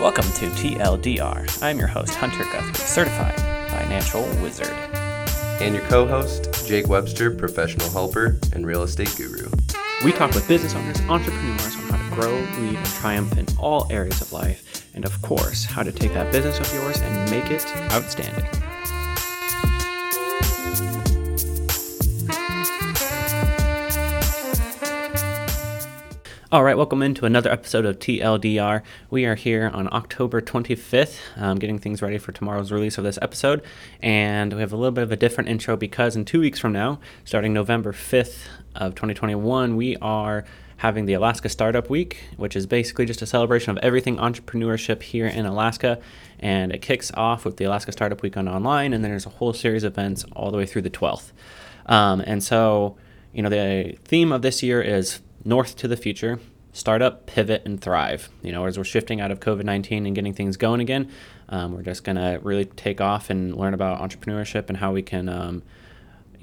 Welcome to TLDR. I'm your host, Hunter Guthrie, certified financial wizard. And your co host, Jake Webster, professional helper and real estate guru. We talk with business owners, entrepreneurs on how to grow, lead, and triumph in all areas of life, and of course, how to take that business of yours and make it outstanding. All right, welcome into another episode of TLDR. We are here on October 25th, um, getting things ready for tomorrow's release of this episode. And we have a little bit of a different intro because in two weeks from now, starting November 5th of 2021, we are having the Alaska Startup Week, which is basically just a celebration of everything entrepreneurship here in Alaska. And it kicks off with the Alaska Startup Week on online, and then there's a whole series of events all the way through the 12th. Um, and so, you know, the theme of this year is north to the future startup, pivot, and thrive. You know, as we're shifting out of COVID 19 and getting things going again, um, we're just going to really take off and learn about entrepreneurship and how we can um,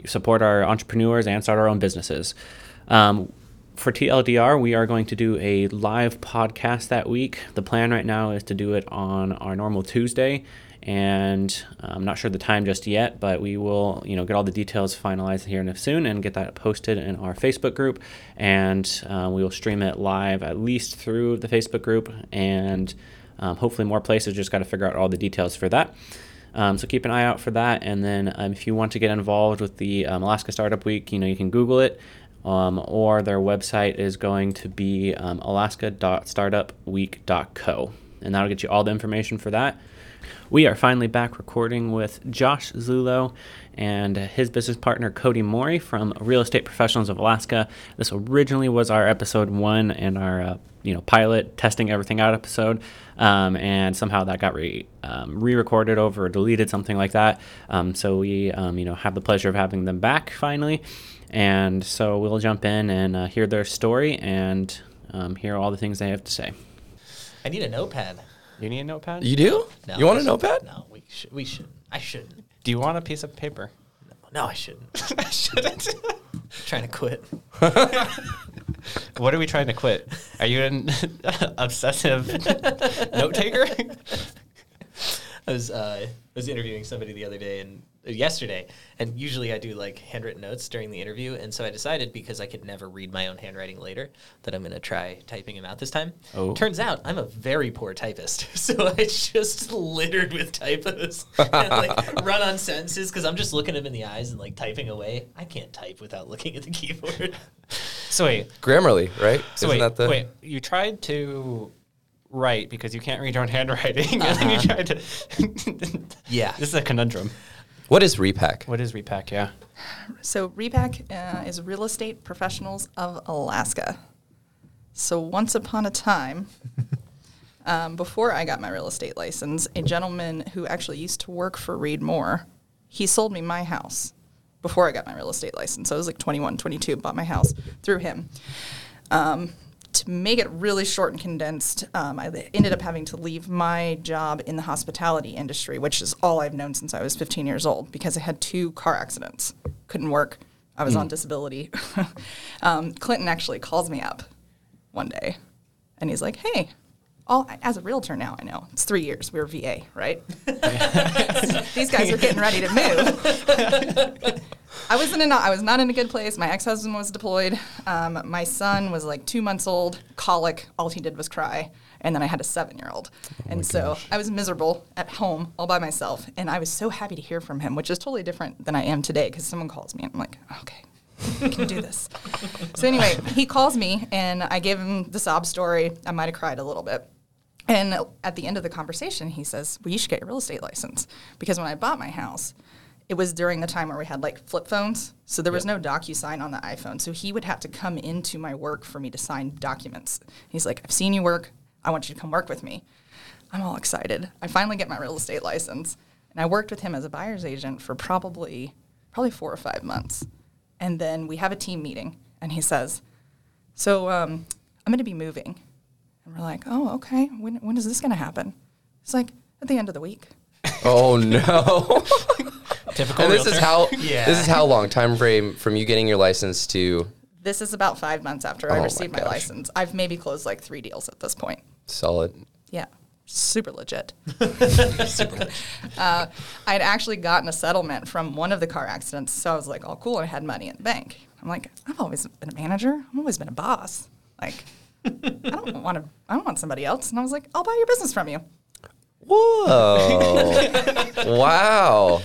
support our entrepreneurs and start our own businesses. Um, for TLDR, we are going to do a live podcast that week. The plan right now is to do it on our normal Tuesday and I'm not sure the time just yet, but we will, you know, get all the details finalized here in soon and get that posted in our Facebook group, and uh, we will stream it live at least through the Facebook group, and um, hopefully more places. Just got to figure out all the details for that. Um, so keep an eye out for that, and then um, if you want to get involved with the um, Alaska Startup Week, you know, you can Google it. Um, or their website is going to be um, alaska.startupweek.co, and that'll get you all the information for that. We are finally back recording with Josh Zulo and his business partner Cody Mori from Real Estate Professionals of Alaska. This originally was our episode one and our uh, you know pilot testing everything out episode, um, and somehow that got re um, recorded over or deleted something like that. Um, so we um, you know have the pleasure of having them back finally, and so we'll jump in and uh, hear their story and um, hear all the things they have to say. I need a notepad. You need a notepad? You do? No, you want I a shouldn't. notepad? No, we should. We shouldn't. I shouldn't. Do you want a piece of paper? No, I shouldn't. I shouldn't. trying to quit. what are we trying to quit? Are you an obsessive note taker? I was uh, I was interviewing somebody the other day and yesterday, and usually I do like handwritten notes during the interview, and so I decided because I could never read my own handwriting later that I'm gonna try typing them out this time. Oh. Turns out I'm a very poor typist, so I just littered with typos and like run on sentences because I'm just looking them in the eyes and like typing away. I can't type without looking at the keyboard. So wait, Grammarly, right? so Isn't wait, that the wait. You tried to write because you can't read your own handwriting, and then you Uh-huh. tried to. Yeah. this is a conundrum. What is REPAC? What is REPAC? Yeah. So REPAC uh, is Real Estate Professionals of Alaska. So once upon a time, um, before I got my real estate license, a gentleman who actually used to work for Reed Moore, he sold me my house before I got my real estate license. So I was like 21, 22, bought my house through him. Um, to make it really short and condensed, um, I ended up having to leave my job in the hospitality industry, which is all I've known since I was 15 years old, because I had two car accidents. Couldn't work. I was on disability. um, Clinton actually calls me up one day, and he's like, "Hey." All, as a realtor now, I know it's three years. We were VA, right? These guys are getting ready to move. I was in a not, I was not in a good place. My ex-husband was deployed. Um, my son was like two months old, colic. All he did was cry. And then I had a seven-year-old, and so I was miserable at home all by myself. And I was so happy to hear from him, which is totally different than I am today. Because someone calls me, and I'm like, okay, I can do this. so anyway, he calls me, and I gave him the sob story. I might have cried a little bit. And at the end of the conversation, he says, Well, you should get your real estate license. Because when I bought my house, it was during the time where we had like flip phones. So there was no DocuSign on the iPhone. So he would have to come into my work for me to sign documents. He's like, I've seen you work. I want you to come work with me. I'm all excited. I finally get my real estate license. And I worked with him as a buyer's agent for probably probably four or five months. And then we have a team meeting and he says, So um, I'm going to be moving. And we're like, oh, okay. When, when is this going to happen? It's like at the end of the week. Oh no! Typical. and this is how Yeah. this is how long time frame from you getting your license to This is about five months after Oh I my received my, gosh. license. I've maybe closed like three deals at this point. solid. Yeah. super legit. Super legit. uh, I'd actually gotten a settlement from one of the car accidents, so I was like, "Oh, cool!" I had money in the bank. I'm like, I've always been a manager. I've always been a boss. Like, I don't want to. I don't want somebody else. And I was like, I'll buy your business from you. Whoa! wow.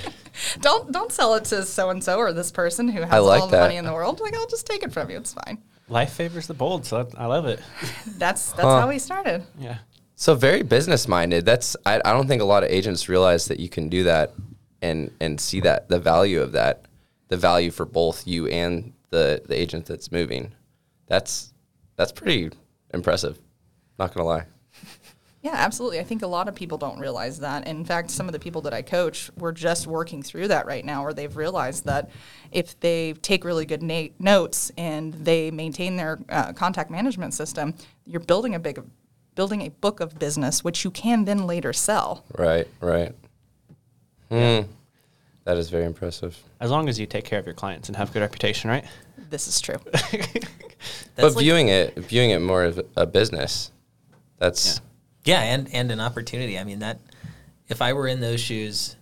Don't don't sell it to so and so or this person who has like all the that. money in the world. Like, I'll just take it from you. It's fine. Life favors the bold, so I love it. That's that's Huh. how we started. Yeah. So very business minded. That's I, I don't think a lot of agents realize that you can do that and and see that the value of that, the value for both you and the the agent that's moving. That's that's pretty impressive. Not gonna lie. Yeah, absolutely. I think a lot of people don't realize that. In fact, some of the people that I coach, we're just working through that right now, where they've realized that if they take really good na- notes and they maintain their uh, contact management system, you're building a big, building a book of business, which you can then later sell. Right, right. Hmm. That is very impressive. As long as you take care of your clients and have good reputation, right? This is true. But like- viewing it viewing it more of a business. That's Yeah, and and an opportunity. I mean that if I were in those shoes,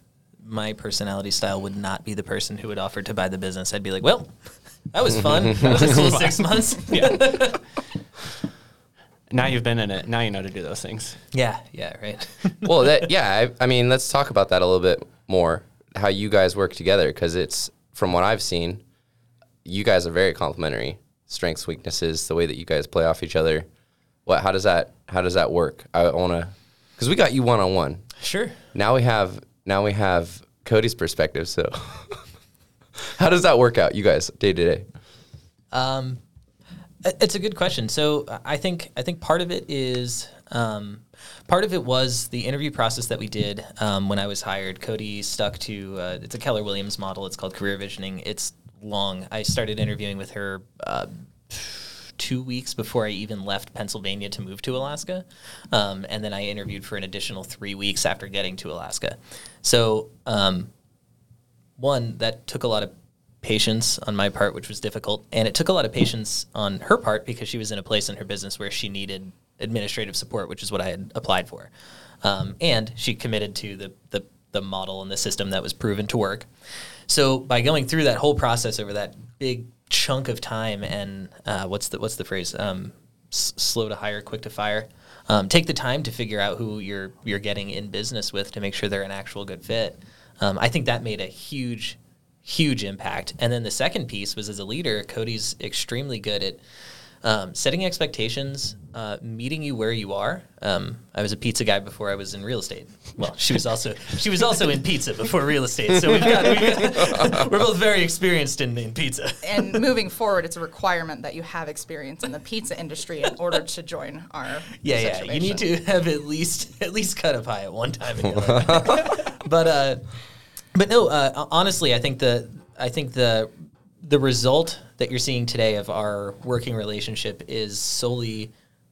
my personality style would not be the person who would offer to buy the business. I'd be like, well, that was fun. that was a cool six months. Yeah. now you've been in it. Now you know to do those things. Yeah, yeah, right. well, that yeah. I, I mean, let's talk about that a little bit more. How you guys work together because it's from what I've seen, you guys are very complementary. Strengths, weaknesses, the way that you guys play off each other. What? How does that? How does that work? I want to, because we got you one on one. sure. Now we have now we have Cody's perspective. So, how does that work out, you guys, day to day? Um, it's a good question. So I think I think part of it is um, part of it was the interview process that we did um, when I was hired. Cody stuck to uh, it's a Keller Williams model. It's called career visioning. It's long. I started interviewing with her. Uh, Two weeks before I even left Pennsylvania to move to Alaska, um, and then I interviewed for an additional three weeks after getting to Alaska. So um, one that took a lot of patience on my part which was difficult. And it took a lot of patience on her part because she was in a place in her business where she needed administrative support which is what i had applied for. Um, and she committed to the, the, the model and the system that was proven to work. So by going through that whole process over that big chunk of time and uh, what's the what's the phrase? Um, s- slow to hire quick to fire. Um, take the time to figure out who you're you're getting in business with to make sure they're an actual good fit. Um, I think that made a huge, huge impact. And then the second piece was as a leader, Cody's extremely good at um, setting expectations, uh, meeting you where you are. Um, I was a pizza guy before I was in real estate. Well, she was also she was also in pizza before real estate. So we've got, got we're both very experienced in, in pizza. and moving forward, it's a requirement that you have experience in the pizza industry in order to join our Yeah, yeah. You need to have at least at least cut a pie at one time in your life. but uh, but no. Uh, honestly, I think the I think the the result that you're seeing today of our working relationship is solely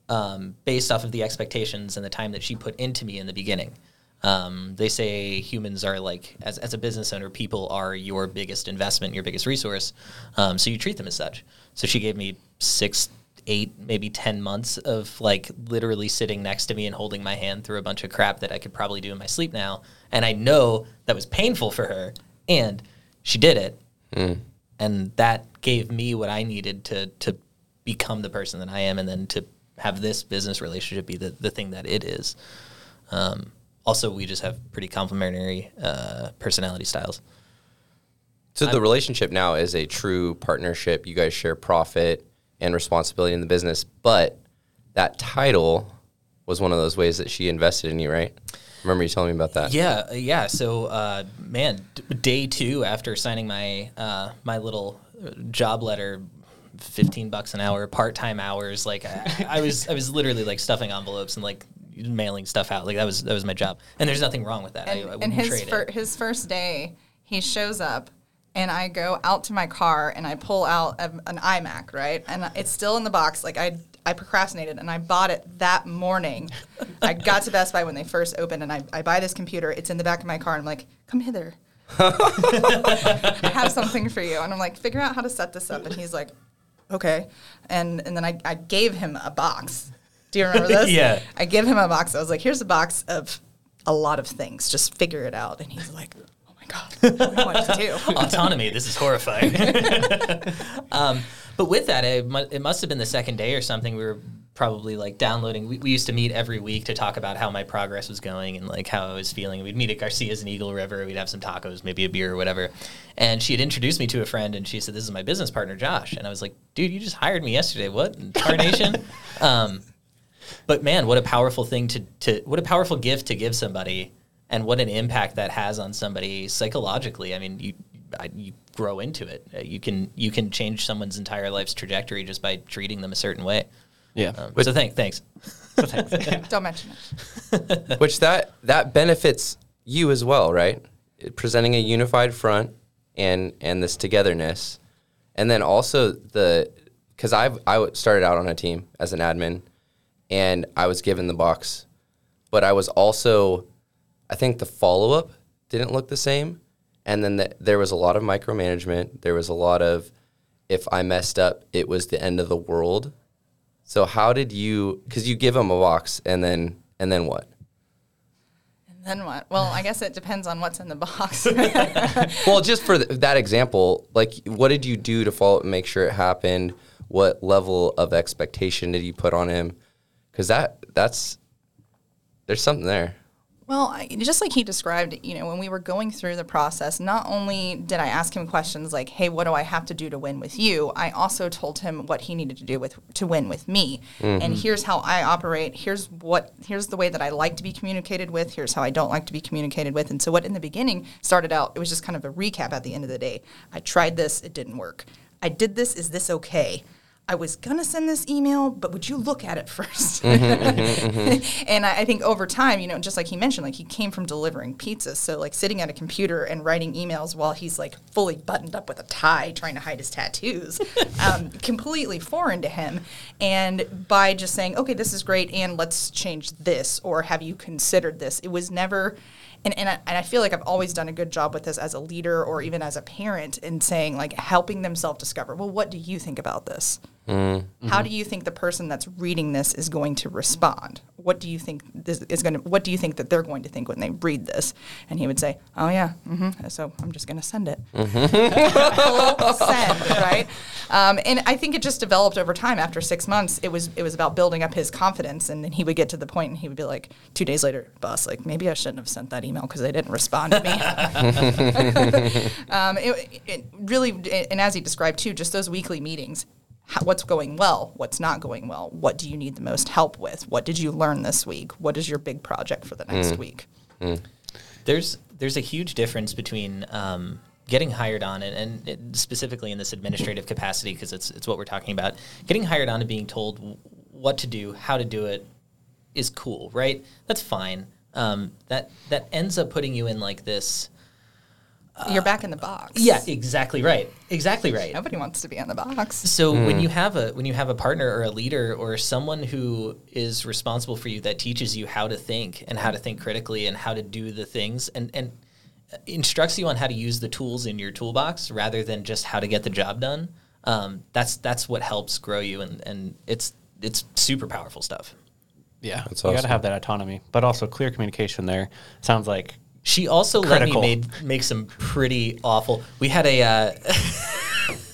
um, based off of the expectations and the time that she put into me in the beginning. Um, they say humans are like, as, as a business owner, people are your biggest investment, your biggest resource. Um, so you treat them as such. So she gave me six, eight, maybe 10 months of like literally sitting next to me and holding my hand through a bunch of crap that I could probably do in my sleep now. And I know that was painful for her. And she did it. And that gave me what I needed to, to become the person that I am and then to have this business relationship be the, the thing that it is. Um, also, we just have pretty complementary uh, personality styles. So the relationship now is a true partnership. You guys share profit and responsibility in the business, but that title was one of those ways that she invested in you, right? Remember you telling me about that? Yeah, uh, yeah. So, uh, man, d- day two after signing my uh, my little uh, job letter, fifteen bucks an hour, part time hours. Like I, I was, I was literally like stuffing envelopes and like mailing stuff out. Like that was that was my job. And there's nothing wrong with that. I, I And, wouldn't and his trade fir- it. his first day, he shows up, and I go out to my car and I pull out a, an iMac, right? And it's still in the box. Like I I procrastinated and I bought it that morning. I got to Best Buy when they first opened, and I, I buy this computer. It's in the back of my car, and I'm like, come hither. I have something for you. And I'm like, figure out how to set this up. And he's like, okay. And and then I, I gave him a box. Do you remember this? Yeah. I give him a box. I was like, here's a box of a lot of things. Just figure it out. And he's like, God, I don't know what to do. autonomy. This is horrifying. um, but with that, it, mu- it must have been the second day or something. We were probably like downloading. We, we used to meet every week to talk about how my progress was going and like how I was feeling. We'd meet at Garcia's in Eagle River. We'd have some tacos, maybe a beer or whatever. And she had introduced me to a friend, and she said, "This is my business partner, Josh." And I was like, "Dude, you just hired me yesterday. What incarnation?" um, but man, what a powerful thing to, to what a powerful gift to give somebody, and what an impact that has on somebody psychologically. I mean, you I, you grow into it. Uh, you can you can change someone's entire life's trajectory just by treating them a certain way. Yeah. Um, so thank thanks. Don't mention it. Which that that benefits you as well, right? Presenting a unified front and and this togetherness, and then also the because I've I w- started out on a team as an admin, and I was given the box, but I was also, I think the follow up didn't look the same, and then the, there was a lot of micromanagement. There was a lot of if I messed up, it was the end of the world. So how did you? Because you give them a box, and then and then what? And then what? Well, I guess it depends on what's in the box. well, just for th- that example, like, what did you do to follow up and make sure it happened? What level of expectation did you put on him? Because that that's there's something there. Well, I, just like he described, you know, when we were going through the process, not only did I ask him questions like, "Hey, what do I have to do to win with you?" I also told him what he needed to do with to win with me. And mm-hmm. here's how I operate. Here's what here's the way that I like to be communicated with. Here's how I don't like to be communicated with. And so what in the beginning started out, it was just kind of a recap at the end of the day. I tried this, it didn't work. I did this, is this okay? I was gonna send this email, but would you look at it 1st mm-hmm, mm-hmm, mm-hmm. and I, I think over time, you know, just like he mentioned, like he came from delivering pizzas, so like sitting at a computer and writing emails while he's like fully buttoned up with a tie, trying to hide his tattoos, um, completely foreign to him. And by just saying, okay, this is great, and let's change this, or have you considered this? It was never. And, and, I, and I feel like I've always done a good job with this as a leader or even as a parent in saying, like, helping them self discover, well, what do you think about this? How do you think the person that's reading this is going to respond? What do you think this is going to? What do you think that they're going to think when they read this? And he would say, "Oh yeah, hmm so I'm just going to send it." Full send, right? Um, and I think it just developed over time. After six months, it was it was about building up his confidence, and then he would get to the point, and he would be like, two days later, boss, like maybe I shouldn't have sent that email because they didn't respond to me. um, it, it really, and as he described too, just those weekly meetings how, what's going well, what's not going well, what do you need the most help with, what did you learn this week, what is your big project for the next week. There's there's a huge difference between um, getting hired on and, and it, specifically in this administrative capacity because it's it's what we're talking about. Getting hired on and being told what to do, how to do it, is cool, right? That's fine. Um, that that ends up putting you in like this. You're back in the box. Yeah, exactly right. Exactly right. Nobody wants to be in the box. So when you have a when you have a partner or a leader or someone who is responsible for you that teaches you how to think and how to think critically and how to do the things and and instructs you on how to use the tools in your toolbox rather than just how to get the job done. Um, that's that's what helps grow you and and it's it's super powerful stuff. Yeah, That's you got to have that autonomy, but also clear communication. There sounds like She also Critical. let me made, make some pretty awful. We had a uh,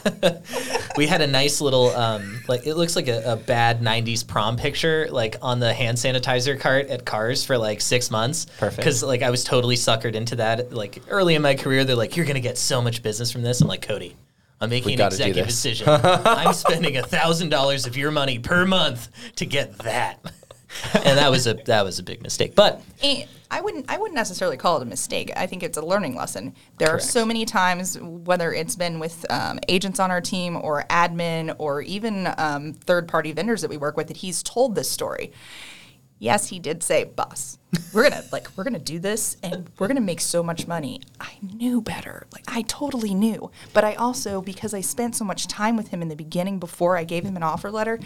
we had a nice little um, like it looks like a, a bad '90s prom picture like on the hand sanitizer cart at Carrs for like six months. Perfect. Because like I was totally suckered into that. Like early in my career, they're like, "You're gonna get so much business from this." I'm like, Cody. I'm making an executive decision. I'm spending a thousand dollars of your money per month to get that, and that was a that was a big mistake. But And I wouldn't I wouldn't necessarily call it a mistake. I think it's a learning lesson. There are so many times, whether it's been with um, agents on our team or admin or even um, third party vendors that we work with, that he's told this story. Yes, he did say, "Boss, we're gonna like we're gonna do this, and we're gonna make so much money." I knew better. Like I totally knew, but I also because I spent so much time with him in the beginning before I gave him an offer letter,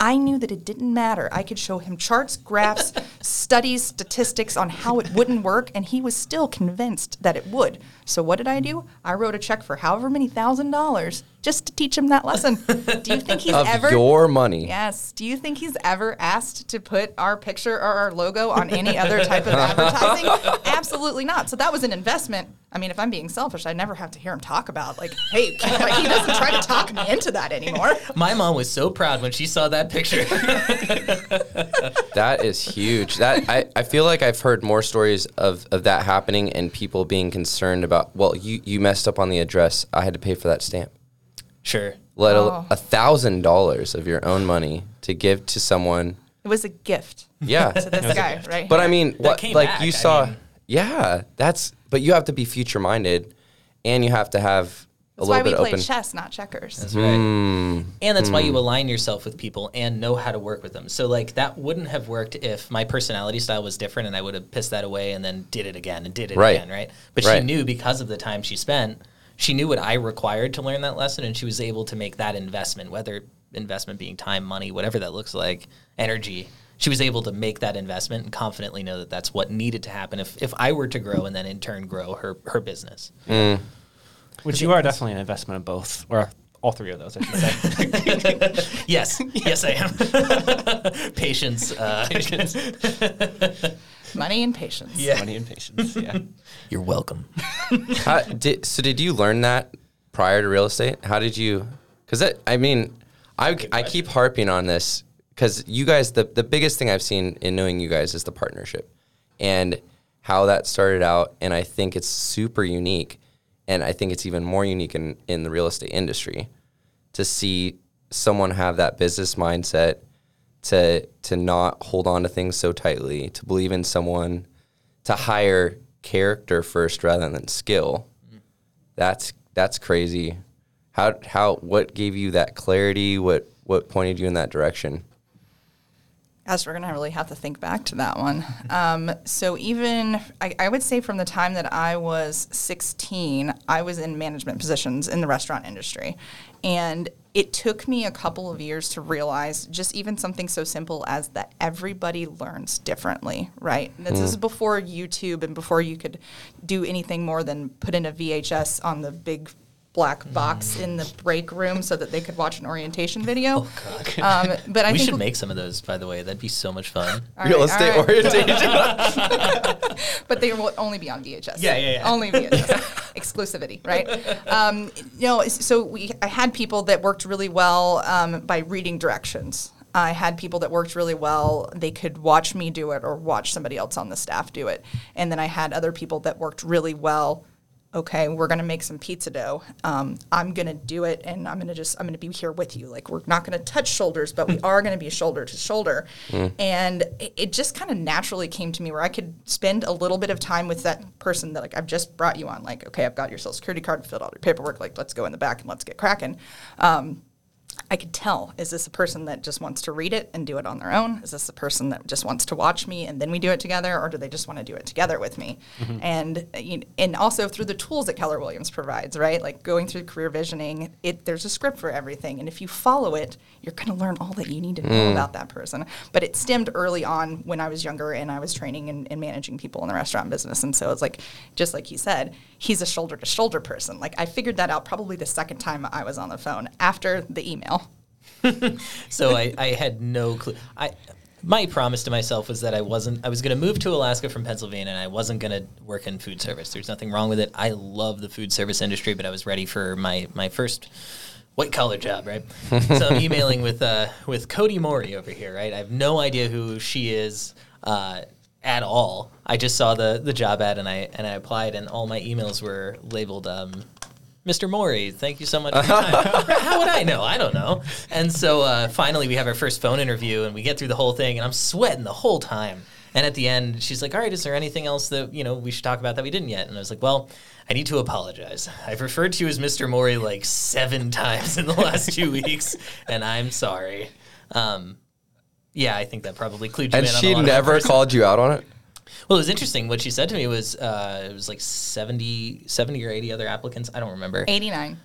I knew that it didn't matter. I could show him charts, graphs, studies, statistics on how it wouldn't work, and he was still convinced that it would. So what did I do? I wrote a check for however many thousand dollars just to teach him that lesson. Do you think he's of ever your money. Yes. Do you think he's ever asked to put our picture or our logo on any other type of advertising? Absolutely not. So that was an investment. I mean, if I'm being selfish, I never have to hear him talk about like, hey, like, he doesn't try to talk me into that anymore. My mom was so proud when she saw that picture. That is huge. That I, I feel like I've heard more stories of, of that happening and people being concerned about, well, you, you messed up on the address. I had to pay for that stamp. sure. Let Oh. a thousand dollars of your own money to give to someone. It was a gift Yeah. to this guy, right? But I mean, what came like back, you I saw? mean- yeah, that's. But you have to be future minded, and you have to have a That's why we bit play open. chess, not checkers. That's right. Hmm. And that's why you hmm. align yourself with people and know how to work with them. So like that wouldn't have worked if my personality style was different and I would have pissed that away and then did it again and did it Right. again, right? But she knew because of the time she spent, she knew what I required to learn that lesson and she was able to make that investment, whether investment being time, money, whatever that looks like, energy. She was able to make that investment and confidently know that that's what needed to happen if, if I were to grow and then in turn grow her, her business. Which you are definitely an investment of both, or all three of those, I should say. Yes, yes, I am. Patience. Uh, Money and patience. Yeah. Money and patience. Yeah. You're welcome. How, did, so did you learn that prior to real estate? How did you? Because I mean, I I keep harping on this because you guys the the biggest thing I've seen in knowing you guys is the partnership and how that started out, and I think it's super unique, and I think it's even more unique in in the real estate industry to see someone have that business mindset to to not hold on to things so tightly, to believe in someone, to hire character first rather than skill. Mm. That's that's crazy. How how what gave you that clarity? What what pointed you in that direction? Gosh, we're gonna really have to think back to that one. Um, so even I, I would say from the time that I was 16, I was in management positions in the restaurant industry, and it took me a couple of years to realize just even something so simple as that everybody learns differently, right? This is before YouTube and before you could do anything more than put in a VHS on the big black box in the break room so that they could watch an orientation video. Um, but I we think should make some of those, by the way. That'd be so much fun. All Real right, estate all right. orientation. but they will only be on VHS. Yeah, yeah, yeah. Only VHS. Exclusivity, right? Um, you know, so we I had people that worked really well um, by reading directions. I had people that worked really well. They could watch me do it or watch somebody else on the staff do it. And then I had other people that worked really well. Okay, we're gonna make some pizza dough. Um, I'm gonna do it, and I'm gonna just I'm gonna be here with you. Like we're not gonna touch shoulders, but we are gonna be shoulder to shoulder. And it, it just kind of naturally came to me where I could spend a little bit of time with that person that like I've just brought you on. Like okay, I've got your social security card, filled out your paperwork. Like let's go in the back and let's get cracking. Um, I could tell is this a person that just wants to read it and do it on their own? Is this a person that just wants to watch me and then we do it together, or do they just want to do it together with me? And uh, and also through the tools that Keller Williams provides, right? Like going through career visioning, it there's a script for everything, and if you follow it, you're going to learn all that you need to know about that person. But it stemmed early on when I was younger and I was training and, and managing people in the restaurant business, and so it's like just like he said, he's a shoulder to shoulder person. Like I figured that out probably the second time I was on the phone after the email. so I, I had no clue. I my promise to myself was that I wasn't I was going to move to Alaska from Pennsylvania and I wasn't going to work in food service. There's nothing wrong with it. I love the food service industry, but I was ready for my my first white collar job, right? so I'm emailing with uh, with Cody Mori over here, right? I have no idea who she is uh, at all. I just saw the the job ad and I and I applied, and all my emails were labeled. Um, Mr. Maury, thank you so much for your time. How would I know? I don't know. And so uh, finally, we have our first phone interview, and we get through the whole thing, and I'm sweating the whole time. And at the end, she's like, "All right, is there anything else that you know we should talk about that we didn't yet?" And I was like, "Well, I need to apologize. I've referred to you as Mr. Maury like seven times in the last two weeks, and I'm sorry." Um, yeah, I think that probably clued you and in. on a she lot of that never person. called you out on it. Well, it was interesting. What she said to me was uh, it was like 70, 70 or 80 other applicants. I don't remember. 89.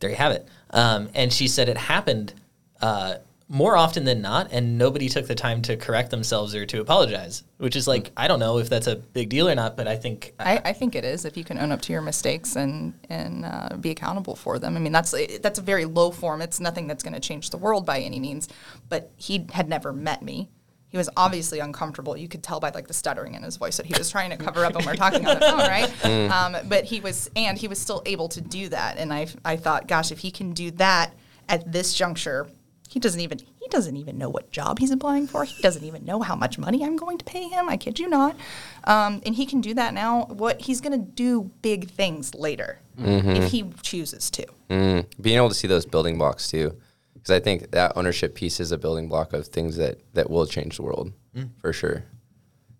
There you have it. Um, and she said it happened uh, more often than not, and nobody took the time to correct themselves or to apologize, which is like I don't know if that's a big deal or not, but I think I, I think it is if you can own up to your mistakes and and uh, be accountable for them. I mean, that's that's a very low form. It's nothing that's going to change the world by any means. But he had never met me. He was obviously uncomfortable. You could tell by like the stuttering in his voice that he was trying to cover up when we're talking on the phone, right? Um, but he was, and he was still able to do that. And I, I thought, gosh, if he can do that at this juncture, he doesn't even he doesn't even know what job he's applying for. He doesn't even know how much money I'm going to pay him. I kid you not. Um, and he can do that now. What he's going to do big things later if he chooses to. Mm, being able to see those building blocks too, because I think that ownership piece is a building block of things that that will change the world for sure.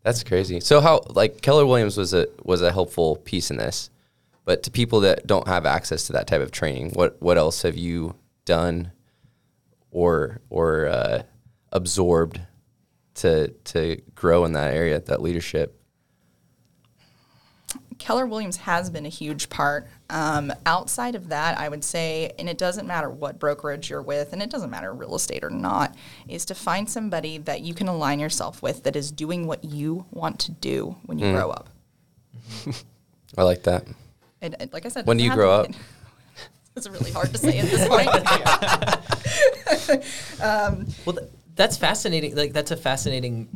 That's crazy. So how like Keller Williams was a was a helpful piece in this, but to people that don't have access to that type of training, what what else have you done, or or uh, absorbed to to grow in that area, that leadership? Keller Williams has been a huge part. Um, outside of that, I would say, and it doesn't matter what brokerage you're with, and it doesn't matter real estate or not, is to find somebody that you can align yourself with that is doing what you want to do when you grow up. I like that. And, and like I said, When do you grow up? it's really hard to say at this point. Um, well, th- that's fascinating. Like that's a fascinating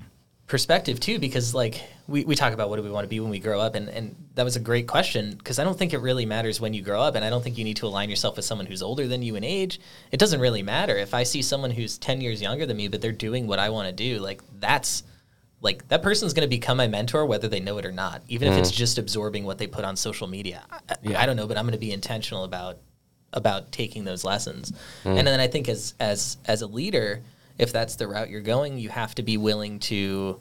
perspective too, because like we, we talk about what do we want to be when we grow up, and and that was a great question because I don't think it really matters when you grow up, and I don't think you need to align yourself with someone who's older than you in age. It doesn't really matter if I see someone who's ten years younger than me, but they're doing what I want to do. Like that's like that person's going to become my mentor whether they know it or not even if it's mm. just absorbing what they put on social media I, I don't know but i'm going to be intentional about about taking those lessons. And then i think as as as a leader if that's the route you're going you have to be willing to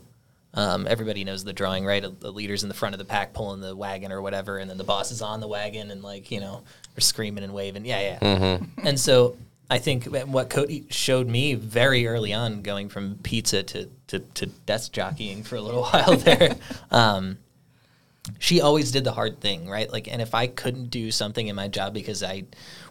um, everybody knows the drawing right? The leader's in the front of the pack pulling the wagon or whatever and then the boss is on the wagon and like you know they're screaming and waving. Yeah yeah. And so I think what Cody showed me very early on, going from pizza to, to, to desk jockeying for a little while there, um, she always did the hard thing, right? Like, and if I couldn't do something in my job because I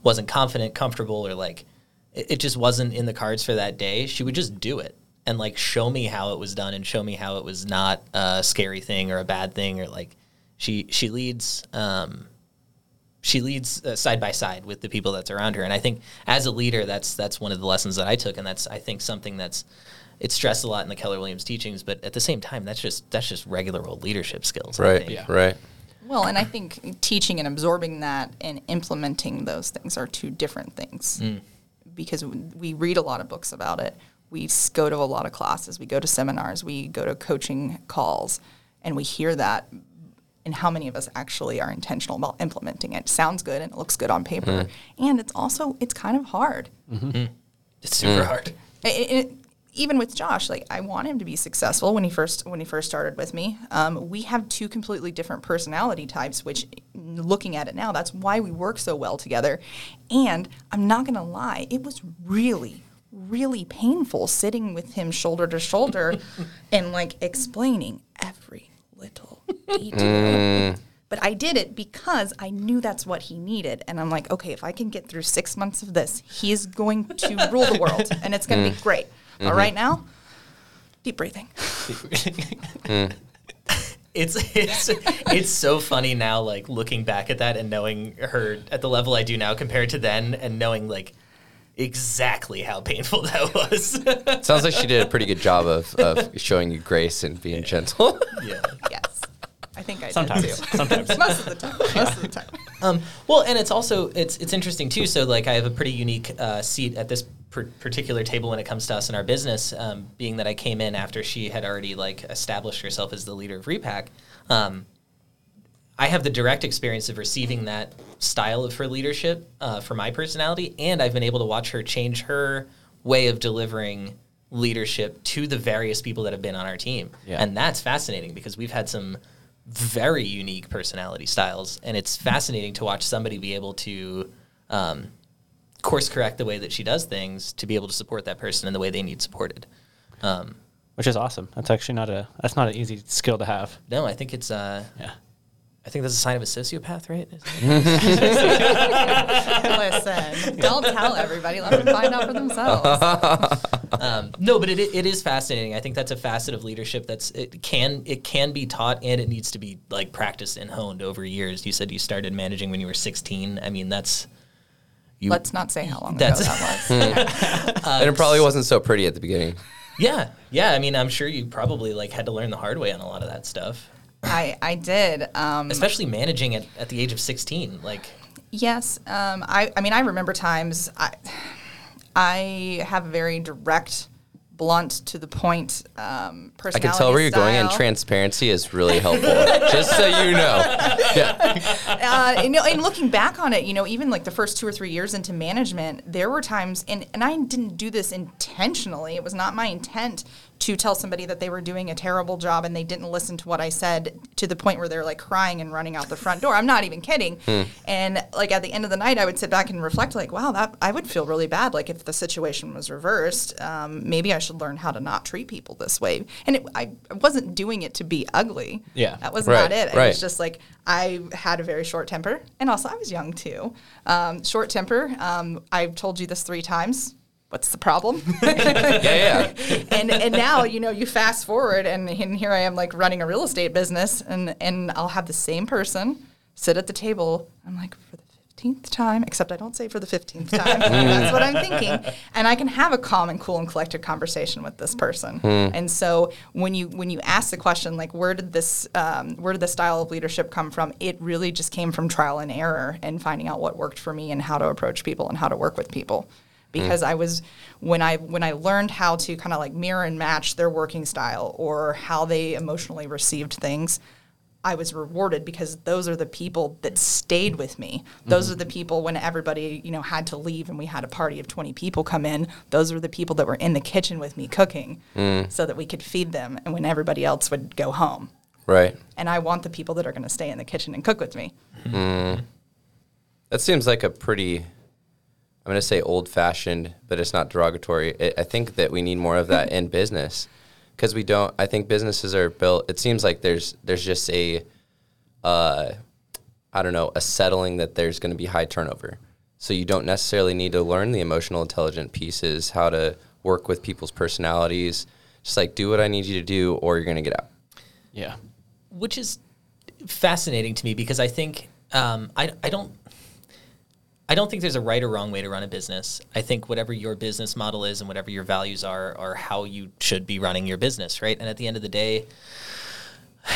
wasn't confident, comfortable, or like it, it just wasn't in the cards for that day, she would just do it and like show me how it was done and show me how it was not a scary thing or a bad thing or like she she leads um, she leads uh, side by side with the people that's around her and i think as a leader that's that's one of the lessons that i took and that's i think something that's it's stressed a lot in the keller williams teachings but at the same time that's just that's just regular old leadership skills Right. think. Right. Well, and I think teaching and absorbing that and implementing those things are two different things. Mm. Because we read a lot of books about it. We go to a lot of classes, we go to seminars, we go to coaching calls, and we hear that. And how many of us actually are intentional about implementing it? Sounds good and it looks good on paper. Mm. And it's also, it's kind of hard. Mm-hmm. Mm. it's super hard I- I- I- even with Josh, like I want him to be successful when he first when he first started with me. Um, we have two completely different personality types, which looking at it now, that's why we work so well together. And I'm not gonna lie, it was really, really painful sitting with him shoulder to shoulder and like explaining every little detail. But I did it because I knew that's what he needed. And I'm like, okay, if I can get through six months of this, he's going to rule the world and it's going to be great. But right now, deep breathing. it's it's it's so funny now like looking back at that and knowing her at the level I do now compared to then and knowing like exactly how painful that was. Sounds like she did a pretty good job of, of showing you grace and being gentle. yeah. Yes. I think I Sometimes. did too. Sometimes. Most of the time. Most of the time. Um, well, and it's also it's it's interesting too. So like I have a pretty unique uh, seat at this per- particular table when it comes to us in our business, um, being that I came in after she had already like established herself as the leader of REPAC. Um, I have the direct experience of receiving that style of her leadership uh, for my personality, and I've been able to watch her change her way of delivering leadership to the various people that have been on our team. Yeah. And that's fascinating because we've had some very unique personality styles, and it's fascinating to watch somebody be able to um, course correct the way that she does things to be able to support that person in the way they need supported. Um, Which is awesome. That's actually not a that's not an easy skill to have. no, I think it's uh, Yeah. I think that's a sign of a sociopath, right? Listen, don't tell everybody. Let them find out for themselves. um, no, but it, it is fascinating. I think that's a facet of leadership that's it can it can be taught and it needs to be like practiced and honed over years. You said you started managing when you were 16. I mean, that's you. Let's not say how long That's- ago that was. and it probably wasn't so pretty at the beginning. yeah, yeah. I mean, I'm sure you probably like had to learn the hard way on a lot of that stuff, I I did. Um, especially managing at, at the age of 16. Like, Yes. Um, I, I mean, I remember times I, I have a very direct, blunt, to the point um, I can tell where you're going, and transparency is really helpful. just so you know. Yeah. uh, you know, and looking back on it, you know, even like the first two or three years into management, there were times, and, and I didn't do this intentionally. It was not my intent to tell somebody that they were doing a terrible job and they didn't listen to what I said to the point where they're like crying and running out the front door. I'm not even kidding. And like at the end of the night, I would sit back and reflect, like, wow, that I would feel really bad. Like if the situation was reversed, um, maybe I should learn how to not treat people this way. And it, I wasn't doing it to be ugly. Yeah. that was Right, not it. It right. was just like I had a very short temper, and also I was young too. Um, short temper. Um, I've told you this three times. What's the problem? Yeah, yeah. and and now you know you fast forward, and, and here I am like running a real estate business, and and I'll have the same person sit at the table. I'm like for the fifteenth time, except I don't say for the fifteenth time. That's what I'm thinking, and I can have a calm and cool and collected conversation with this person. And so when you when you ask the question like where did this um, where did the style of leadership come from? It really just came from trial and error and finding out what worked for me and how to approach people and how to work with people Mm. because I was when I when I learned how to kind of like mirror and match their working style or how they emotionally received things, I was rewarded because those are the people that stayed with me. Those mm-hmm. are the people when everybody, you know, had to leave and we had a party of 20 people come in, those were the people that were in the kitchen with me cooking mm. so that we could feed them and when everybody else would go home. Right. And I want the people that are going to stay in the kitchen and cook with me. Mm. That seems like a pretty, I'm going to say old fashioned, but it's not derogatory. I I think that we need more of that in business because we don't, I think businesses are built, it seems like there's, there's just a, uh, I don't know, a settling that there's going to be high turnover. So you don't necessarily need to learn the emotional intelligent pieces, how to work with people's personalities. Just like do what I need you to do, or you're going to get out. Yeah. which is fascinating to me because I think um, I, I don't I don't think there's a right or wrong way to run a business. I think whatever your business model is and whatever your values are are how you should be running your business, right? And at the end of the day,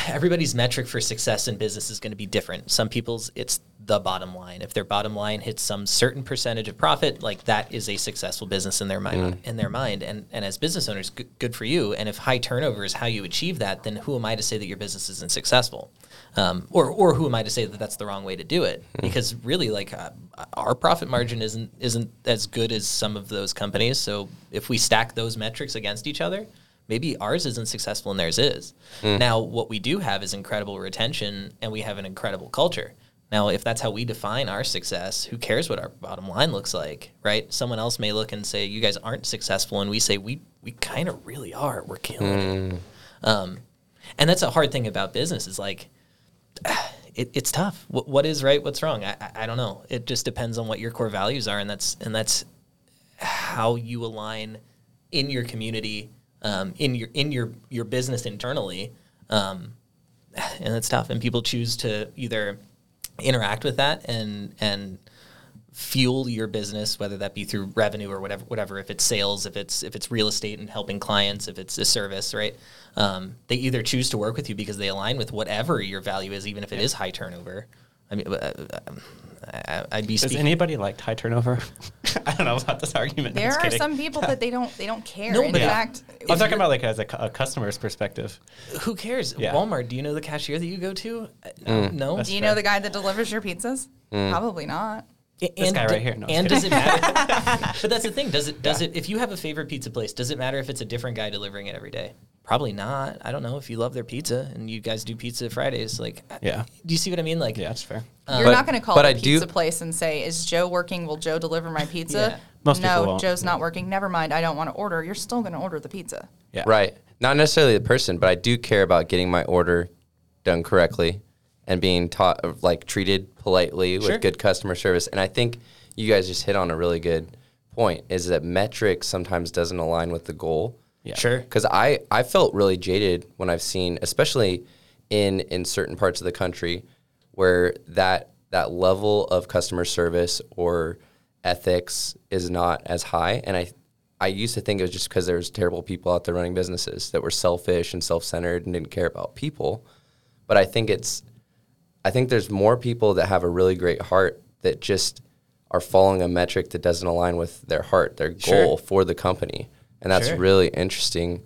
everybody's metric for success in business is going to be different. Some people's it's the bottom line. If their bottom line hits some certain percentage of profit, like that is a successful business in their mind. Mm. In their mind, and and as business owners, good, good for you. And if high turnover is how you achieve that, then who am I to say that your business isn't successful? Um, or or who am I to say that that's the wrong way to do it? Because really, like uh, our profit margin isn't isn't as good as some of those companies. So if we stack those metrics against each other, maybe ours isn't successful and theirs is. Now, what we do have is incredible retention and we have an incredible culture. Now, if that's how we define our success, who cares what our bottom line looks like, right? Someone else may look and say, you guys aren't successful. And we say, we, we kind of really are. We're killing it. Um, and that's a hard thing about business is like, it, it's tough. What, what is right? What's wrong? I, I, don't know. It just depends on what your core values are. And that's, and that's how you align in your community, um, in your in your your business internally, um, and it's tough. And people choose to either interact with that and and fuel your business, whether that be through revenue or whatever, whatever. If it's sales, if it's if it's real estate and helping clients, if it's a service, right? Um, they either choose to work with you because they align with whatever your value is, even if it is high turnover. I mean, uh, uh, I, I'd be Does speaking. anybody like high turnover? I don't know about this argument. There are kidding. some people that they don't they don't care. No, In Yeah. fact, I'm talking about like as a, a customer's perspective. Who cares? Yeah. Walmart. Do you know the cashier that you go to? Uh, No. That's do you fair. know the guy that delivers your pizzas? Probably not. A- This guy right here. No, and does it matter? but that's the thing. Does it? Does it? If you have a favorite pizza place, does it matter if it's a different guy delivering it every day? Probably not. I don't know if you love their pizza and you guys do pizza Fridays. Like, Yeah. Do you see what I mean? Like, Yeah, that's fair. Um, You're But- not going to call but a I do- pizza place and say, "Is Joe working? Will Joe deliver my pizza?" Yeah. Most people no, won't. Joe's not working. Never mind. I don't want to order. You're still going to order the pizza. Yeah. Right. Not necessarily the person, but I do care about getting my order done correctly, and being taught like treated politely Sure. with good customer service. And I think you guys just hit on a really good point is that metrics sometimes doesn't align with the goal. Yeah. Sure. Because I, I felt really jaded when I've seen, especially in in certain parts of the country, where that that level of customer service or ethics is not as high. And I I used to think it was just because there was terrible people out there running businesses that were selfish and self centered and didn't care about people. But I think it's I think there's more people that have a really great heart that just are following a metric that doesn't align with their heart, their Sure. goal for the company. And that's Sure. really interesting.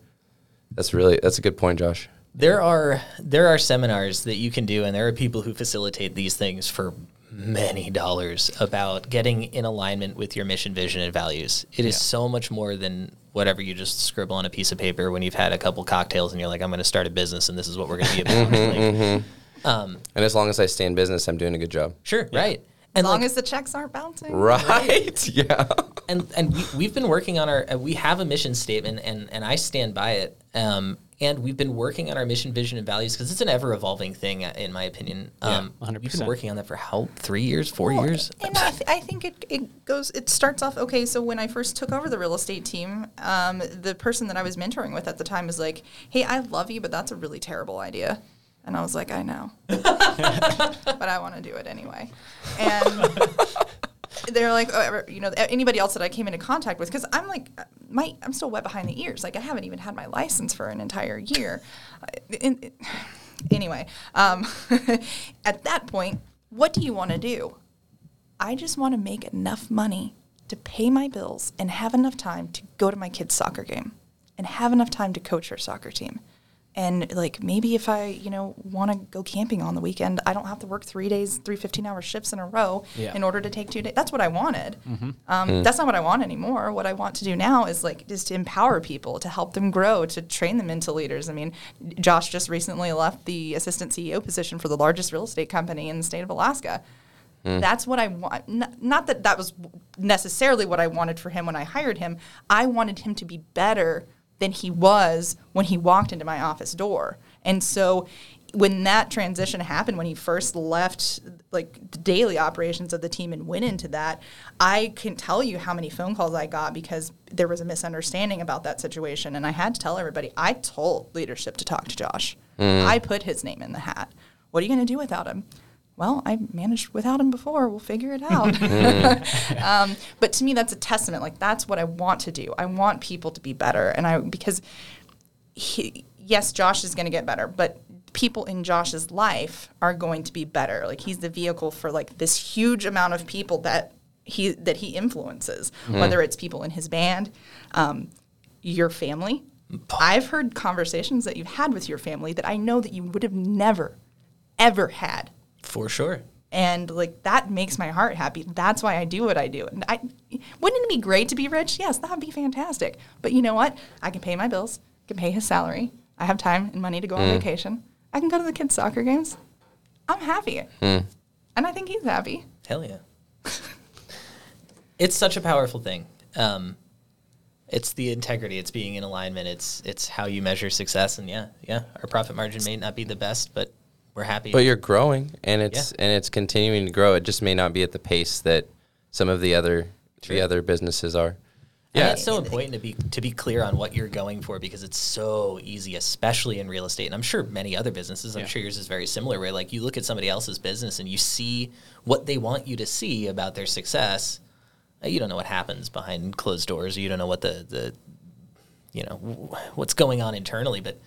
That's really that's a good point, Josh. There are there are seminars that you can do, and there are people who facilitate these things for many dollars about getting in alignment with your mission, vision, and values. It is so much more than whatever you just scribble on a piece of paper when you've had a couple cocktails and you're like, I'm going to start a business, and this is what we're going to be about. Mm-hmm, like, mm-hmm. And as long as I stay in business, I'm doing a good job. Sure, right. As long like, as the checks aren't bouncing. Right? yeah. and and we, we've been working on our uh, we have a mission statement and and I stand by it. Um, and we've been working on our mission, vision, and values because it's an ever evolving thing, uh, in my opinion. Um, We've 100%. been working on that for how three years, four Well, years. And I, th- I think it, it goes, it starts off, okay, so when I first took over the real estate team, um, the person that I was mentoring with at the time was like, hey, I love you, but that's a really terrible idea. And I was like, I know. but I want to do it anyway. And they're like, oh, you know, anybody else that I came into contact with, because I'm like, my, I'm still wet behind the ears. Like, I haven't even had my license for an entire year. Uh, anyway, um, at that point, what do you want to do? I just want to make enough money to pay my bills and have enough time to go to my kid's soccer game and have enough time to coach her soccer team. And like maybe if I, you know, want to go camping on the weekend, I don't have to work three days, three 15 hour shifts in a row Yeah. in order to take two days. That's what I wanted. Mm-hmm. Um, hmm. That's not what I want anymore. What I want to do now is like just to empower people, to help them grow, to train them into leaders. I mean, Josh just recently left the assistant CEO position for the largest real estate company in the state of Alaska. Hmm. That's what I want. N- not that that was necessarily what I wanted for him when I hired him. I wanted him to be better than he was when he walked into my office door. And so when that transition happened, when he first left like the daily operations of the team and went into that, I can tell you how many phone calls I got because there was a misunderstanding about that situation. And I had to tell everybody, I told leadership to talk to Josh. Mm-hmm. I put his name in the hat. What are you going to do without him? Well, I managed without him before. We'll figure it out. um, but to me, that's a testament. Like that's what I want to do. I want people to be better, and I because he, yes, Josh is going to get better, but people in Josh's life are going to be better. Like he's the vehicle for like this huge amount of people that he that he influences, whether it's people in his band, um, your family. I've heard conversations that you've had with your family that I know that you would have never, ever had For sure. and like that makes my heart happy that's why i do what i do and i wouldn't it be great to be rich yes that would be fantastic but you know what i can pay my bills I can pay his salary i have time and money to go on vacation i can go to the kids soccer games i'm happy and i think he's happy Hell yeah. it's such a powerful thing. Um, it's the integrity. It's being in alignment. It's it's how you measure success. And yeah, yeah, our profit margin may not be the best, but we're happy. But you're growing and it's and it's continuing to grow. It just may not be at the pace that some of the other the other businesses are. Yeah, Yeah. it's so important to be to be clear on what you're going for because it's so easy, especially in real estate. And I'm sure many other businesses. I'm Yeah. sure yours is very similar. Where like you look at somebody else's business and you see what they want you to see about their success. uh, You don't know what happens behind closed doors. You don't know what the the you know wh- what's going on internally. But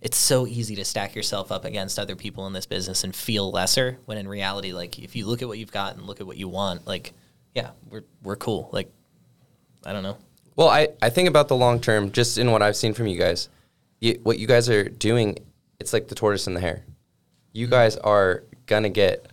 it's so easy to stack yourself up against other people in this business and feel lesser. When in reality, like if you look at what you've got and look at what you want, like yeah, we're we're cool. Like I don't know. Well, I, I think about the long term, just in what I've seen from you guys. You, what you guys are doing, it's like the tortoise and the hare. You mm. guys are gonna get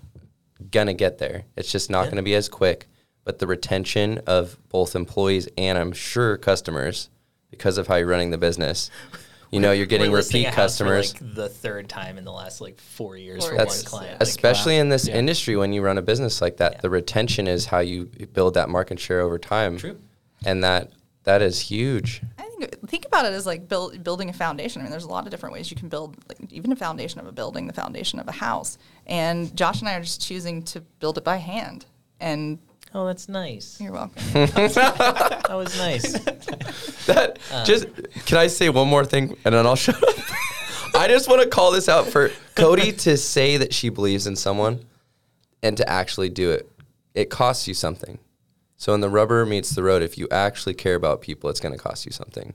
gonna get there. It's just not Yeah. gonna be as quick. But the retention of both employees and I'm sure customers, because of how you're running the business, you know, you're getting We're repeat a for, customers. like the third time in the last like four years Four for years. one That's client. Like, especially in this Yeah. industry when you run a business like that. Yeah. The retention is how you build that market share over time. True. And that that is huge. I think think about it as like build, building a foundation. I mean, there's a lot of different ways you can build, like, even a foundation of a building, the foundation of a house. And Josh and I are just choosing to build it by hand. And Oh, that's nice. you're welcome. That was nice. That uh, just can I say one more thing and then I'll shut up. I just want to call this out for Cody to say that she believes in someone and to actually do it. It costs you something. So when the rubber meets the road, if you actually care about people, it's going to cost you something.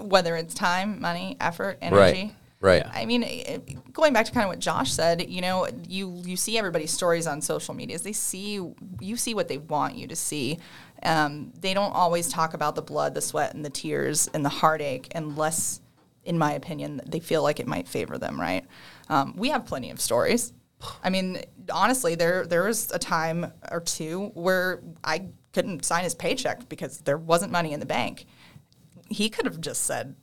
Whether it's time, money, effort, energy. Right. Right. I mean, it, going back to kind of what Josh said, you know, you you see everybody's stories on social medias. They see you see what they want you to see. Um, they don't always talk about the blood, the sweat, and the tears and the heartache, unless, in my opinion, they feel like it might favor them. Right? Um, we have plenty of stories. I mean, honestly, there there was a time or two where I couldn't sign his paycheck because there wasn't money in the bank. He could have just said,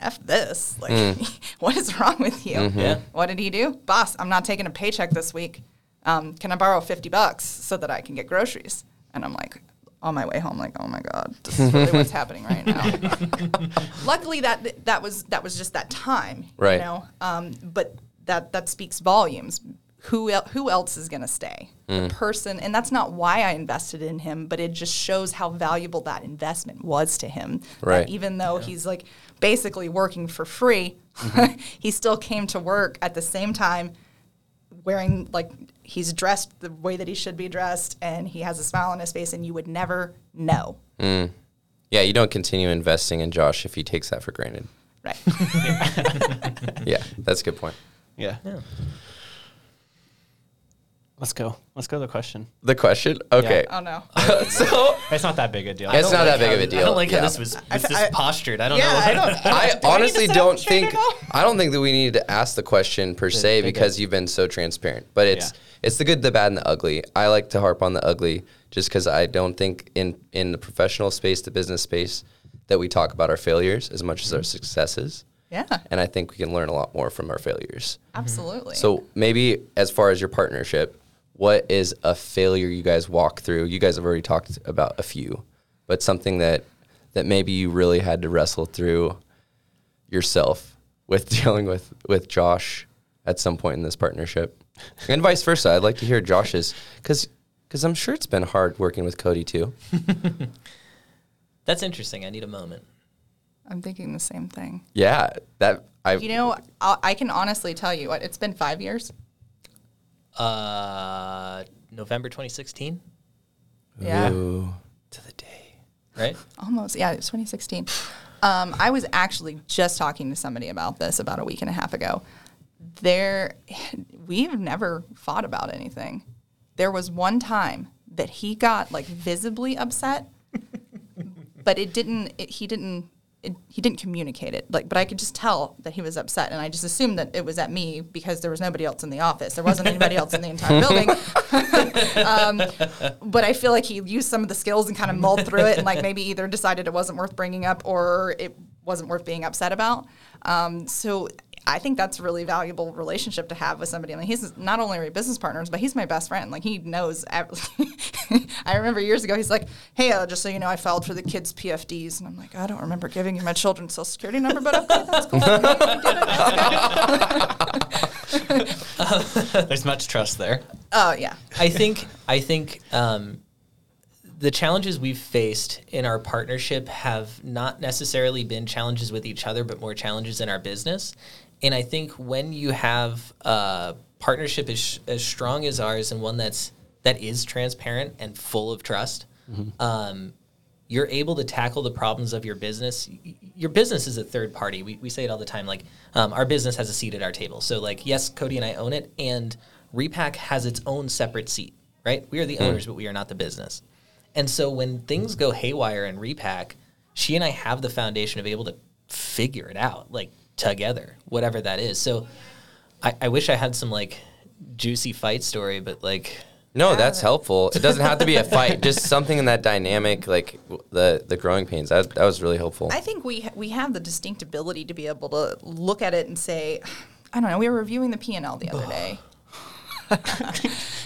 F this. Like, what is wrong with you? Yeah. What did he do? Boss, I'm not taking a paycheck this week. Um, can I borrow 50 bucks so that I can get groceries? And I'm like, on my way home, like, oh my God, this is really what's happening right now. Luckily, that that was that was just that time, Right. You know, um, but that that speaks volumes. Who el- who else is going to stay? The person, and that's not why I invested in him, but it just shows how valuable that investment was to him. That Right. even though he's like basically working for free, he still came to work at the same time wearing like he's dressed the way that he should be dressed and he has a smile on his face and you would never know. Mm. Yeah, you don't continue investing in Josh if he takes that for granted. Right. Yeah, that's a good point. Yeah. Let's go. Let's go to the question. The question? Okay. oh no. so It's not that big a deal. It's not that big how, of a I deal. I don't like Yeah. how this was, was this I- postured. I don't yeah, know. I don't I Do honestly to don't think? I don't think that we needed to ask the question per se they because did. you've been so transparent. But it's Yeah. it's the good, the bad, and the ugly. I like to harp on the ugly just because I don't think in in the professional space, the business space, that we talk about our failures as much as our successes. Yeah. And I think we can learn a lot more from our failures. Absolutely. So maybe as far as your partnership, what is a failure you guys walk through? You guys have already talked about a few, but something that that maybe you really had to wrestle through yourself with dealing with with Josh at some point in this partnership, and vice versa. I'd like to hear Josh's because because I'm sure it's been hard working with Cody too. That's interesting. I need a moment. I'm thinking the same thing. Yeah, that I You know, I, I can honestly tell you what it's been five years. Uh, November 2016, Yeah. Ooh, to the day. right? Almost. Yeah, it was 2016. Um, I was actually just talking to somebody about this about a week and a half ago. There, we've never fought about anything. There was one time that he got like visibly upset, but it didn't. It, he didn't. It, he didn't communicate it. Like, but I could just tell that he was upset, and I just assumed that it was at me because there was nobody else in the office. There wasn't anybody else in the entire building. um, but I feel like he used some of the skills and kind of mulled through it, and like maybe either decided it wasn't worth bringing up or it wasn't worth being upset about. Um, so I think that's a really valuable relationship to have with somebody. I mean, he's not only our business partners, but he's my best friend. Like he knows. ev- I remember years ago, he's like, "Hey, uh, just so you know, I filed for the kids' PFDs," and I'm like, "I don't remember giving you my children's social security number, but okay, that's cool." There's much trust there. Oh yeah, I think I think um, the challenges we've faced in our partnership have not necessarily been challenges with each other, but more challenges in our business. And I think when you have a partnership as, as strong as ours and one that's that is transparent and full of trust, um, you're able to tackle the problems of your business. Your business is a third party. We, we say it all the time. Like um, our business has a seat at our table. So like yes, Cody and I own it, and REPAC has its own separate seat. Right? We are the owners, but we are not the business. And so when things go haywire in REPAC, she and I have the foundation of able to figure it out like together, whatever that is. So I, I wish I had some like juicy fight story, but like No, that's helpful. It doesn't have to be a fight. Just something in that dynamic, like the the growing pains. That that was really helpful. I think we ha- we have the distinct ability to be able to look at it and say, I don't know. We were reviewing the P and L the other day.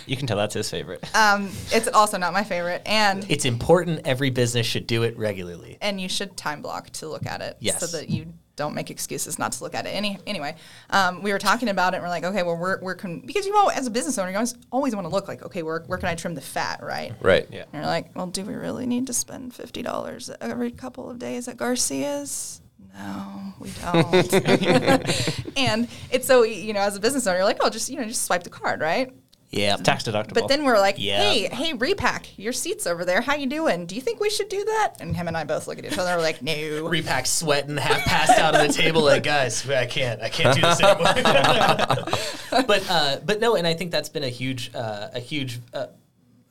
You can tell that's his favorite. Um, it's also not my favorite, and It's important. Every business should do it regularly. and you should time block to look at it, Yes. so that you don't make excuses not to look at it. Any anyway, um, we were talking about it, and we're like, okay, well, we're we're con- because you know, as a business owner, you always always want to look like, okay, where where can I trim the fat, right? Right. Yeah. And you're like, well, do we really need to spend fifty dollars every couple of days at Garcia's? No, we don't. and it's so you know, as a business owner, you're like, oh, just you know, just swipe the card, right? Yeah. Tax deductible. But then we're like, Yeah. hey, hey, REPAC, your seat's over there. How you doing? Do you think we should do that? And him and I both look at each other. We're like, no. REPAC sweating, half passed out on the table, like guys, I can't, I can't do this anymore. but uh, but no, and I think that's been a huge uh, a huge uh,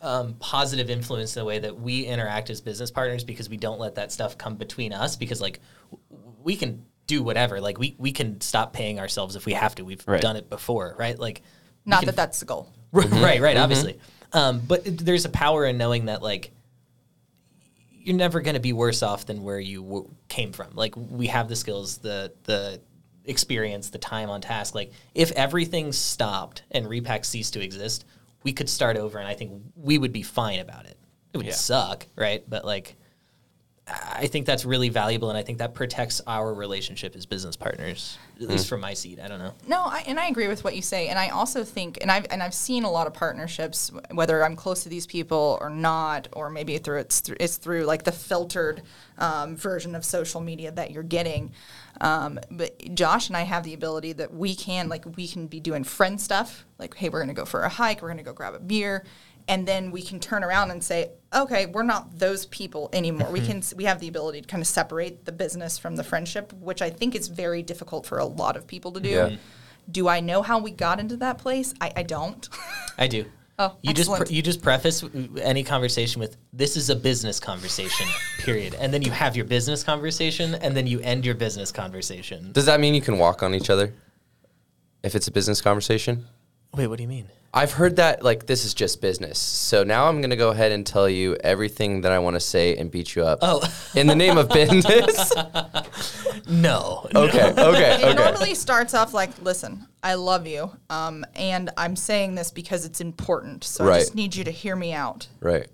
um, positive influence in the way that we interact as business partners because we don't let that stuff come between us because like w- we can do whatever, like we we can stop paying ourselves if we have to. We've Right. done it before, right? Like Not can that that's the goal. Right, right, right, obviously. Um, but it- there's a power in knowing that, like, you're never going to be worse off than where you w- came from. Like, we have the skills, the the experience, the time on task. Like, if everything stopped and REPAC ceased to exist, we could start over, and I think we would be fine about it. It would Yeah. suck, right? But like, I think that's really valuable, and I think that protects our relationship as business partners, at least from my seat. I don't know. No, I, and I agree with what you say, and I also think, and I've and I've seen a lot of partnerships, whether I'm close to these people or not, or maybe through it's through, it's through like the filtered um, version of social media that you're getting. Um, but Josh and I have the ability that we can like we can be doing friend stuff, like hey, we're gonna go for a hike, we're gonna go grab a beer, and then we can turn around and say, okay, we're not those people anymore. we mm-hmm. can we have the ability to kind of separate the business from the friendship, which I think is very difficult for a lot of people to do. Yeah. Do I know how we got into that place? I, I don't. I do. Oh, you just pre- you just preface any conversation with this is a business conversation, period, and then you have your business conversation, and then you end your business conversation. Does that mean you can walk on each other if it's a business conversation? Wait, what do you mean? I've heard that like this is just business. So now I'm gonna go ahead and tell you everything that I want to say and beat you up. Oh. in the name of business. No. okay, okay, It okay. normally starts off like, listen, I love you, um, and I'm saying this because it's important. So I Right. just need you to hear me out. right.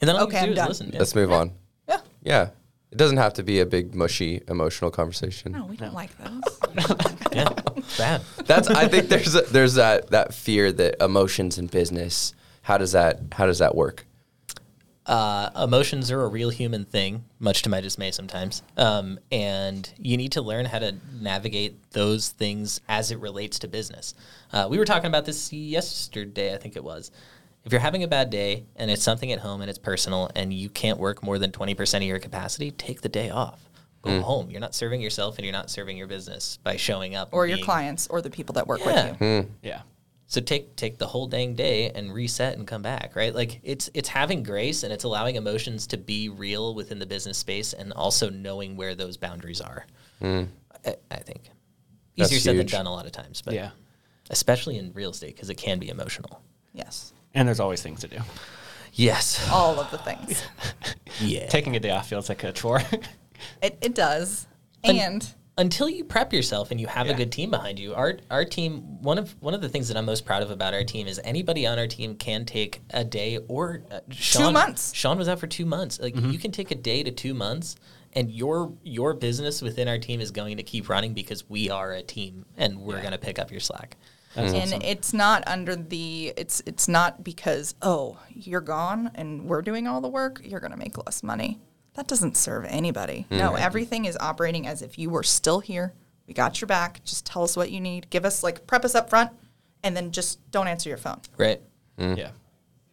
And then all Okay, you I'm do done. listen. Yeah. Let's move on. Yeah. Yeah. It doesn't have to be a big mushy emotional conversation. No, we don't like those. yeah. Bad. That's I think there's a, there's that that fear that emotions in business. How does that how does that work? Uh, emotions are a real human thing, much to my dismay sometimes. Um, and you need to learn how to navigate those things as it relates to business. Uh, we were talking about this yesterday, I think it was. If you're having a bad day and it's something at home and it's personal and you can't work more than 20% of your capacity, take the day off. Go mm. home. You're not serving yourself and you're not serving your business by showing up. or your being- clients or the people that work Yeah. with you. Hmm. Yeah. So take take the whole dang day and reset and come back, right? Like it's it's having grace and it's allowing emotions to be real within the business space and also knowing where those boundaries are. Hmm. I, I think That's easier said than done a lot of times, but Yeah. especially in real estate because it can be emotional. Yes. And there's always things to do. Yes. All of the things. Yeah. Taking a day off feels like a chore. it, it does. Un- And until you prep yourself and you have Yeah. a good team behind you. Our our team one of one of the things that I'm most proud of about our team is anybody on our team can take a day or uh, Sean, months. Sean was out for two months. Like you can take a day to two months, and your your business within our team is going to keep running because we are a team and we're going to pick up your slack. That's and awesome. it's not under the it's it's not because oh you're gone and we're doing all the work you're going to make less money. That doesn't serve anybody. No mm-hmm. everything is operating as if you were still here. We got your back. Just tell us what you need. Give us like prep us up front and then just don't answer your phone. Right. Mm. Yeah.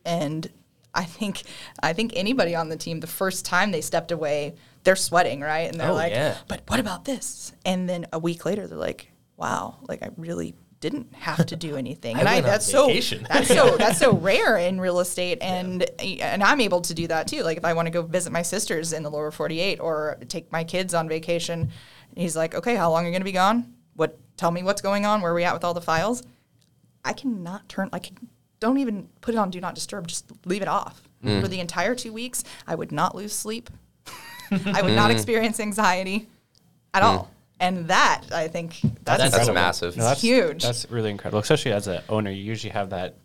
and I think I think anybody on the team the first time they stepped away they're sweating right? And they're Oh, like yeah. but what about this? And then a week later they're like wow like I really didn't have to do anything and I, that's so vacation. that's so that's so rare in real estate and and I'm able to do that too like if I want to go visit my sisters in the lower 48 or take my kids on vacation he's like okay how long are you going to be gone what tell me what's going on where are we at with all the files I cannot turn. I can don't even put it on do not disturb. Just leave it off for the entire two weeks. I would not lose sleep. I would not experience anxiety at all. And that I think that's, That's That's massive. No, that's huge. That's really incredible, especially as an owner. You usually have that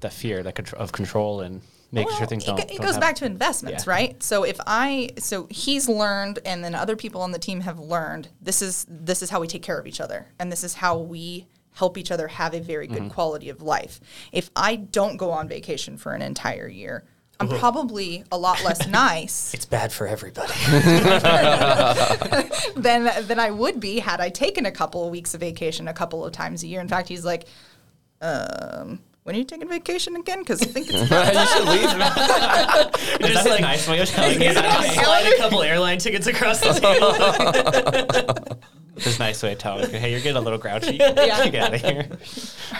that fear that contr- of control and making sure things it, don't. go- it don't goes happen. back to investments, Yeah. right? So if I, so he's learned, and then other people on the team have learned. This is this is how we take care of each other, and this is how we help each other have a very Mm-hmm. good quality of life. If I don't go on vacation for an entire year, I'm probably a lot less nice It's bad for everybody. than than I would be had I taken a couple of weeks of vacation a couple of times a year. In fact, he's like, um, "When are you taking vacation again?" Because I think it's about you should leave. Is that a nice way of telling you that? Just slide a couple airline tickets across the table. Just a nice way of telling you, hey, you're getting a little grouchy. yeah. Get out of here.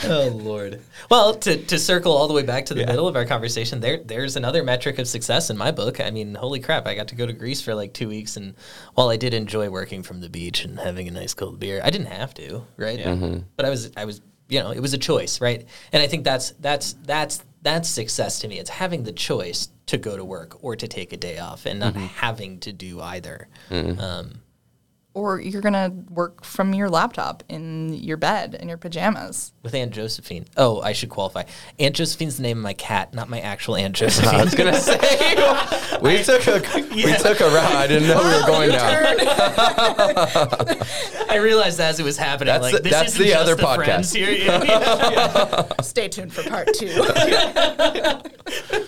oh Lord. Well, to, to circle all the way back to the middle of our conversation, there there's another metric of success in my book. I mean, holy crap! I got to go to Greece for like two weeks, and while I did enjoy working from the beach and having a nice cold beer, I didn't have to, right? But I was I was you know it was a choice, right? And I think that's that's that's that's success to me. It's having the choice to go to work or to take a day off, and not having to do either. Um, or you're gonna work from your laptop in your bed in your pajamas. with Aunt Josephine. Oh, I should qualify. Aunt Josephine's the name of my cat, not my actual Aunt Josephine. I was gonna say we took a we took a route. I didn't know we were going down. I realized as it was happening, That's like the- this that's isn't the just other the podcast. here. Yeah, yeah. Stay tuned for part two.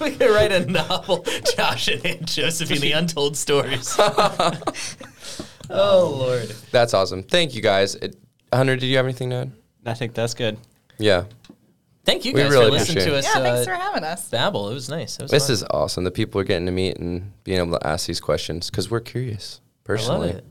we could write a novel, Josh and Aunt Josephine, the untold stories. Oh Lord. That's awesome. Thank you guys. It, Hunter, did you have anything to add? I think that's good. Yeah. Thank you We guys really for listening to it. us. yeah, thanks uh, for having us. babble. It was nice. It was This fun. is awesome. The people are getting to meet and being able to ask these questions because we're curious. I love Personally, it.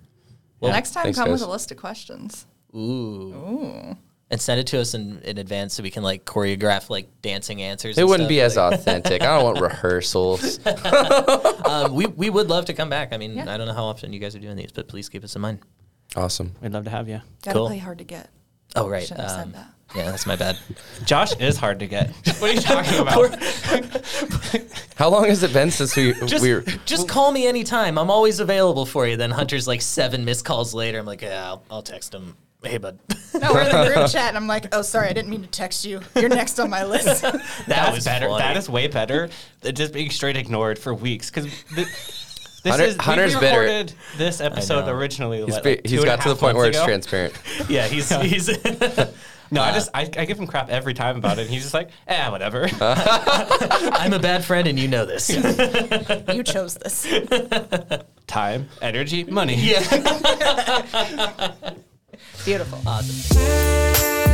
Well, next time, Thanks, come with a list of questions. Ooh. And send it to us in, in advance so we can like choreograph like dancing answers. it and wouldn't stuff, be as authentic. I don't want rehearsals. um, we, we would love to come back. I mean, Yeah. I don't know how often you guys are doing these, but please keep us in mind. Awesome. We'd love to have you. Gotta Cool. play hard to get. Oh, right. Shouldn't have said um, that. Yeah, that's my bad. Josh is hard to get. What are you talking about? How long has it been since we Just, we were? just call me anytime. I'm always available for you. Then Hunter's like seven missed calls later. I'm like, yeah, I'll, I'll text him. Hey, bud. No, we're in the group chat, and I'm like, oh, sorry, I didn't mean to text you. You're next on my list. that That's was better. funny. That is way better than just being straight ignored for weeks. Because this Hunter- is Hunter's we bitter. recorded this episode originally. He's, what, be- like two he's and a got to the point where months it's ago? transparent. yeah, he's he's. No, I just I, I give him crap every time about it. And he's just like, eh, whatever. I'm a bad friend, and you know this. you chose this. time, energy, money. yeah. Beautiful. Awesome.